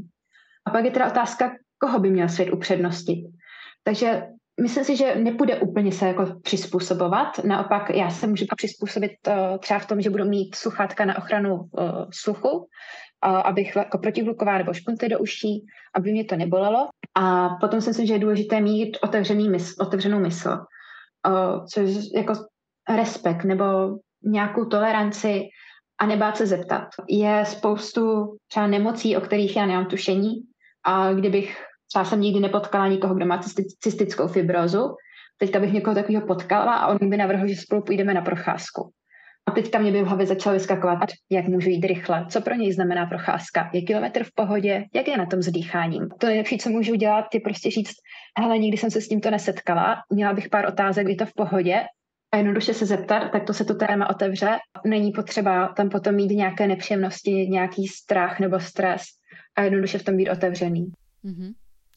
A pak je teda otázka, koho by měl svět upřednostit. Takže myslím si, že nepůjde úplně se jako přizpůsobovat. Naopak já se můžu přizpůsobit uh, třeba v tom, že budu mít sluchátka na ochranu uh, sluchu, abych jako protihluková nebo špunty do uší, aby mě to nebolelo. A potom si myslím, že je důležité mít otevřený mysl, otevřenou mysl, což jako respekt nebo nějakou toleranci a nebát se zeptat. Je spoustu třeba nemocí, o kterých já nemám tušení a kdybych třeba jsem nikdy nepotkala nikoho, kdo má cystickou fibrozu, teďka bych někoho takového potkala a on by navrhl, že spolu půjdeme na procházku. A teďka mě by v hlavě začaly vyskakovat, jak můžu jít rychle, co pro něj znamená procházka, je kilometr v pohodě, jak je na tom s dýcháním. To nejlepší, co můžu dělat, je prostě říct, hele, nikdy jsem se s tímto nesetkala, měla bych pár otázek, je to v pohodě, a jednoduše se zeptat, tak to se to téma otevře. Není potřeba tam potom mít nějaké nepříjemnosti, nějaký strach nebo stres a jednoduše v tom být otevřený. Mm-hmm.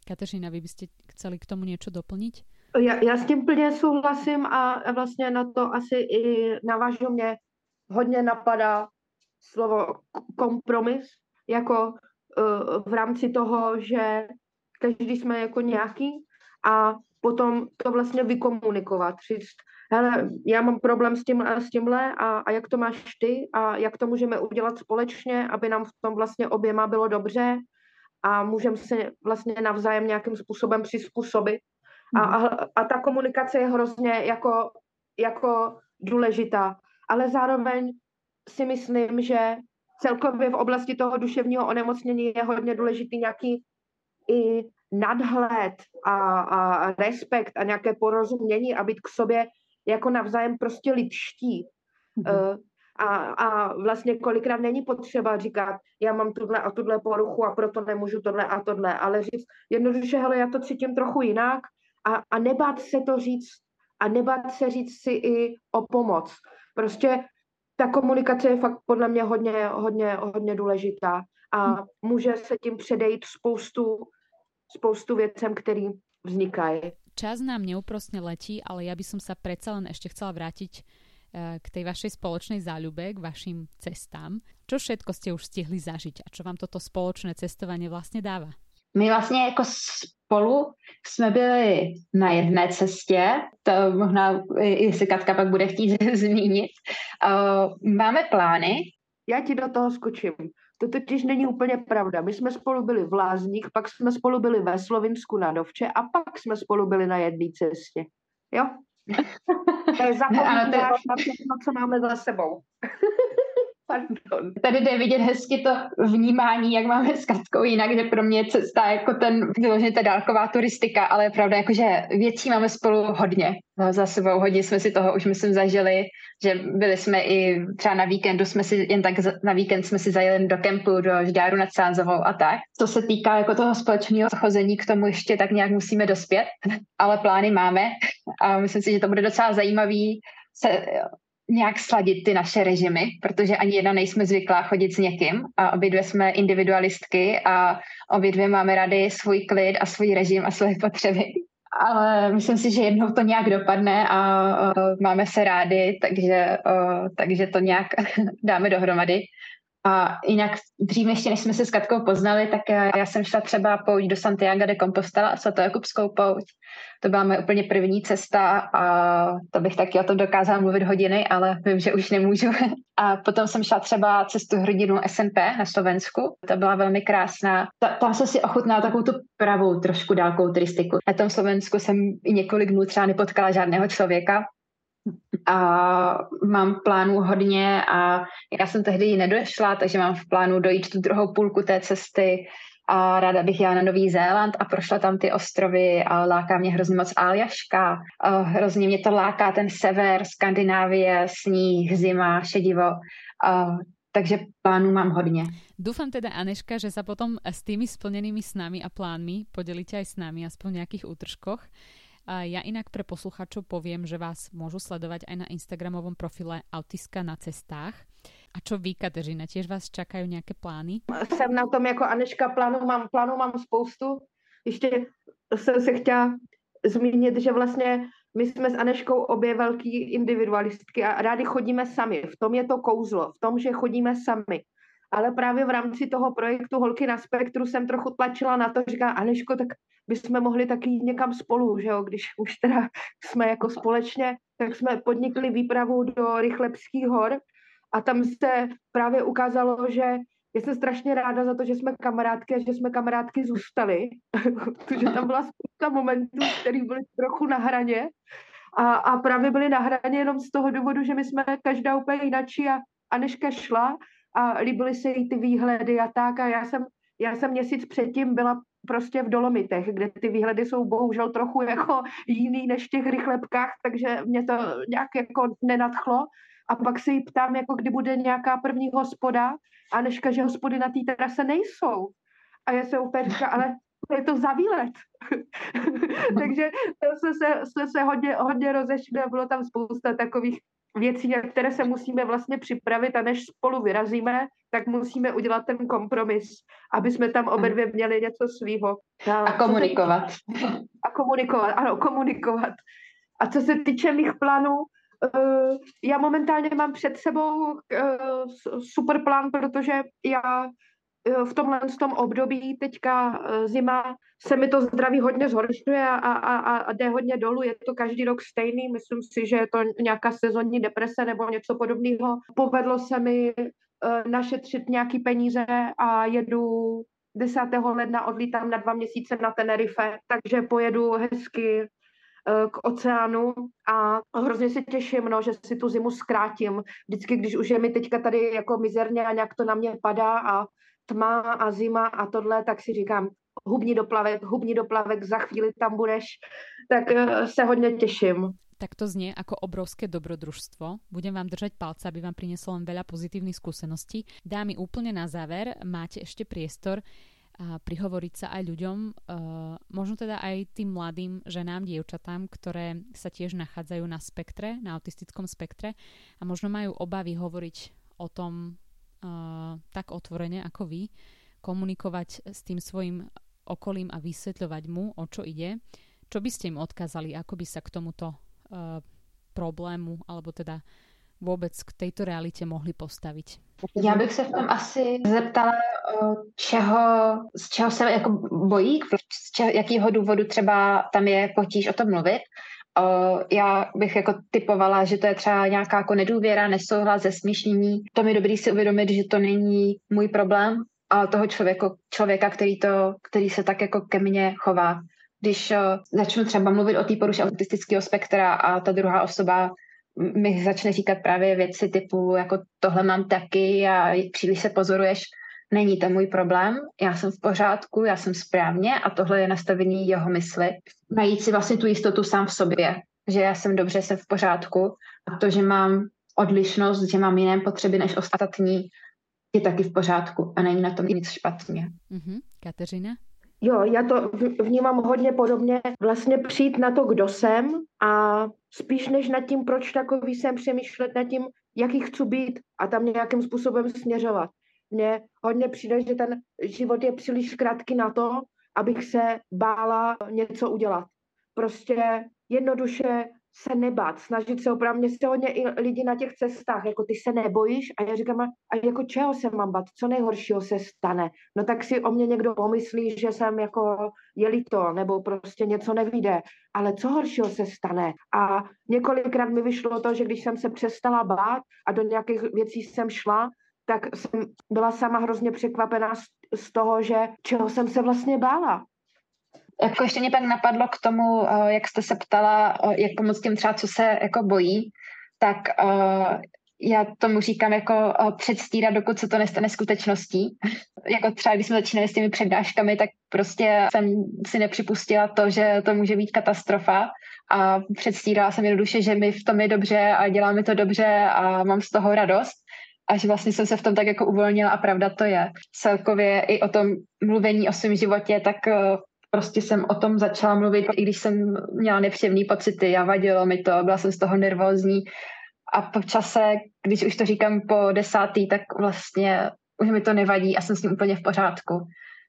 Kateřina, vy byste chceli k tomu něco doplnit? Já, já s tím plně souhlasím a vlastně na to asi i navážu mě hodně napadá slovo kompromis, jako uh, v rámci toho, že každý jsme jako nějaký a potom to vlastně vykomunikovat, říct, hele, já mám problém s tímhle a s tímhle a, a jak to máš ty a jak to můžeme udělat společně, aby nám v tom vlastně oběma bylo dobře a můžeme se vlastně navzájem nějakým způsobem přizpůsobit. A, mhm. a, a ta komunikace je hrozně jako, jako důležitá. Ale zároveň si myslím, že celkově v oblasti toho duševního onemocnění je hodně důležitý nějaký i nadhled a, a respekt a nějaké porozumění a být k sobě jako navzájem prostě lidští. Mm-hmm. A, a vlastně kolikrát není potřeba říkat, já mám tuhle a tuhle poruchu a proto nemůžu tohle a tohle, ale říct jednoduše, hele, já to cítím trochu jinak a, a nebát se to říct a nebát se říct si i o pomoc. Prostě ta komunikace je fakt podle mě hodně, hodně, hodně důležitá a hm. může se tím předejít spoustu, spoustu věcem, který vznikají. Čas nám neúprostne letí, ale ja by som sa predsa len ešte chcela vrátiť eh, k tej vašej spoločnej záľube, k vašim cestám. Čo všetko ste už stihli zažiť a čo vám toto spoločné cestovanie vlastne dáva? My vlastně jako spolu jsme byli na jedné cestě, to možná si Katka pak bude chtít zmínit. Máme plány. Já ti do toho skočím. To totiž není úplně pravda. My jsme spolu byli v Lázních, pak jsme spolu byli ve Slovinsku na Dovče a pak jsme spolu byli na jedné cestě. Jo? To je zapomínáš na všechno, co máme za sebou. Pardon. Tady jde vidět hezky to vnímání, jak máme s Katkou jinak, že pro mě je cesta jako ten, vyloženě ta dálková turistika, ale je pravda, jako že věcí máme spolu hodně no, za sebou, hodně jsme si toho už myslím zažili, že byli jsme i třeba na víkendu, jsme si jen tak na víkend jsme si zajeli do kempu, do Žďáru nad Sázovou a tak. To se týká jako toho společného chození, k tomu ještě tak nějak musíme dospět, ale plány máme a myslím si, že to bude docela zajímavý se nějak sladit ty naše režimy, protože ani jedna nejsme zvyklá chodit s někým a obě dvě jsme individualistky a obě dvě máme rady svůj klid a svůj režim a svoje potřeby. Ale myslím si, že jednou to nějak dopadne a máme se rádi, takže, takže to nějak dáme dohromady. A jinak dřív ještě, než jsme se s Katkou poznali, tak já, já jsem šla třeba pouť do Santiago de Compostela, svatojakubskou pouť. To byla moje úplně první cesta a to bych taky o tom dokázala mluvit hodiny, ale vím, že už nemůžu. A potom jsem šla třeba cestu hrdinu SNP na Slovensku. To byla velmi krásná. Ta, tam jsem si ochutnala takovou tu pravou trošku dálkou turistiku. Na tom Slovensku jsem i několik dnů třeba nepotkala žádného člověka, a mám plánů hodně a já jsem tehdy nedošla, takže mám v plánu dojít tu druhou půlku té cesty a ráda bych jela na Nový Zéland a prošla tam ty ostrovy a láká mě hrozně moc Aljaška. A hrozně mě to láká ten sever, Skandinávie, sníh, zima, šedivo. A, takže plánů mám hodně. Dúfam teda, Aneška, že sa potom s tými splnenými snami a plánmi podelíte aj s nami, aspoň v nejakých útržkoch. Ja inak pre posluchačov poviem, že vás môžu sledovať aj na Instagramovom profile Autiska na cestách. A čo vy, Kateřina, tiež vás čakají nějaké plány? Jsem na tom jako Aneška, plánu mám, plánu mám spoustu. Ještě jsem se chtěla zmínit, že vlastně my jsme s Aneškou obě velký individualistky a rádi chodíme sami. V tom je to kouzlo, v tom, že chodíme sami. Ale právě v rámci toho projektu Holky na spektru jsem trochu tlačila na to, říká Aneško, tak bychom mohli taky jít někam spolu, že jo? když už teda jsme jako společně, tak jsme podnikli výpravu do Rychlebských hor a tam se právě ukázalo, že já jsem strašně ráda za to, že jsme kamarádky a že jsme kamarádky zůstaly, protože tam byla spousta momentů, které byly trochu na hraně. A, a právě byly na hraně jenom z toho důvodu, že my jsme každá úplně jinačí a Aneška šla a líbily se jí ty výhledy a tak a já jsem, já jsem měsíc předtím byla prostě v Dolomitech, kde ty výhledy jsou bohužel trochu jako jiný než v těch rychlebkách, takže mě to nějak jako nenadchlo. A pak se jí ptám, jako kdy bude nějaká první hospoda a nežka, že hospody na té terase nejsou. A já se úplně říká, ale je to za výlet. Takže jsme se, jsme se hodně, hodně rozešli a bylo tam spousta takových věcí, na které se musíme vlastně připravit a než spolu vyrazíme, tak musíme udělat ten kompromis, aby jsme tam obě dvě měli něco svýho. A, a komunikovat. A komunikovat, ano, komunikovat. A co se týče mých plánů, uh, já momentálně mám před sebou uh, super plán, protože já v tomhle tom období teďka zima se mi to zdraví hodně zhoršuje a, a, a, jde hodně dolů. Je to každý rok stejný. Myslím si, že je to nějaká sezonní deprese nebo něco podobného. Povedlo se mi našetřit nějaký peníze a jedu 10. ledna odlítám na dva měsíce na Tenerife, takže pojedu hezky Eh, k oceánu a hrozně se těším, no, že si tu zimu zkrátím. Vždycky, když už je mi teďka tady jako mizerně a nějak to na mě padá a tma a zima a tohle, tak si říkám, hubní doplavek, hubní doplavek, za chvíli tam budeš, tak eh, se hodně těším. Tak to znie ako obrovské dobrodružstvo. Budem vám držať palce, aby vám prinieslo len veľa pozitívnych skúseností. Dámy, úplne na záver máte ešte priestor a prihovoriť sa aj ľuďom, uh, možno teda aj tým mladým ženám, dievčatám, ktoré sa tiež nachádzajú na spektre, na autistickom spektre a možno majú obavy hovoriť o tom tak otvorene ako vy, komunikovať s tým svojim okolím a vysvetľovať mu, o čo ide. Čo by ste im odkázali, ako by sa k tomuto uh, problému, alebo teda vůbec k této realitě mohli postavit? Já bych se v tom asi zeptala, čeho, z čeho se jako bojí, z čeho, jakýho důvodu třeba tam je potíž o tom mluvit. Já bych jako typovala, že to je třeba nějaká jako nedůvěra, nesouhlas, zesměšnění. To mi dobrý si uvědomit, že to není můj problém, ale toho člověka, člověka který, to, který se tak jako ke mně chová. Když začnu třeba mluvit o té poruše autistického spektra a ta druhá osoba mi začne říkat právě věci typu, jako tohle mám taky a příliš se pozoruješ, není to můj problém, já jsem v pořádku, já jsem správně a tohle je nastavení jeho mysli. Najít si vlastně tu jistotu sám v sobě, že já jsem dobře, jsem v pořádku a to, že mám odlišnost, že mám jiné potřeby než ostatní, je taky v pořádku a není na tom nic špatně. Mm-hmm. Kateřina? Jo, já to vnímám hodně podobně. Vlastně přijít na to, kdo jsem a spíš než nad tím, proč takový jsem, přemýšlet nad tím, jaký chci být a tam nějakým způsobem směřovat. Mně hodně přijde, že ten život je příliš krátký na to, abych se bála něco udělat. Prostě jednoduše se nebát, snažit se opravdu, mě se hodně i lidi na těch cestách, jako ty se nebojíš a já říkám, a jako čeho se mám bát, co nejhoršího se stane, no tak si o mě někdo pomyslí, že jsem jako jeli to, nebo prostě něco nevíde, ale co horšího se stane? A několikrát mi vyšlo to, že když jsem se přestala bát a do nějakých věcí jsem šla, tak jsem byla sama hrozně překvapená z, z toho, že čeho jsem se vlastně bála. Jako ještě mě pak napadlo k tomu, eh, jak jste se ptala, jak pomoct těm třeba, co se jako bojí, tak eh, já tomu říkám jako eh, předstírat, dokud se to nestane skutečností. jako třeba, když jsme začínali s těmi přednáškami, tak prostě jsem si nepřipustila to, že to může být katastrofa a předstírala jsem jednoduše, že mi v tom je dobře a dělá mi to dobře a mám z toho radost. Až vlastně jsem se v tom tak jako uvolnila a pravda to je. Celkově i o tom mluvení o svém životě, tak prostě jsem o tom začala mluvit, i když jsem měla nepříjemné pocity a vadilo mi to, byla jsem z toho nervózní. A po čase, když už to říkám po desátý, tak vlastně už mi to nevadí a jsem s tím úplně v pořádku.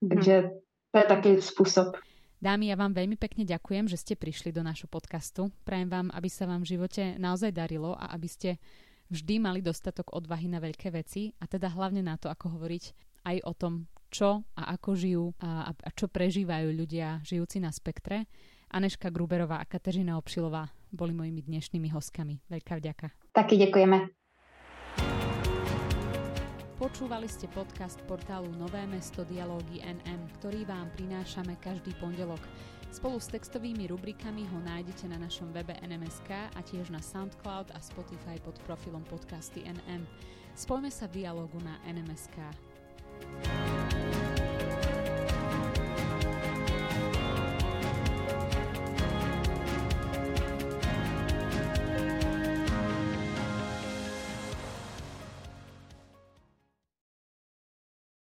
Mm. Takže to je taky způsob. Dámy, ja vám veľmi pekne ďakujem, že ste prišli do nášho podcastu. Prajem vám, aby sa vám v živote naozaj darilo a aby ste vždy mali dostatok odvahy na veľké veci a teda hlavne na to, ako hovoriť aj o tom, čo a ako žijú a, a čo prežívajú ľudia žijúci na spektre. Aneška Gruberová a Kateřina Obšilová boli mojimi dnešnými hostkami. Veľká vďaka. Taky děkujeme. Počúvali ste podcast portálu Nové mesto Dialógy NM, ktorý vám prinášame každý pondelok. Spolu s textovými rubrikami ho nájdete na našom webe NMSK a tiež na SoundCloud a Spotify pod profilom podcasty NM. Spojme sa v dialogu na NMSK.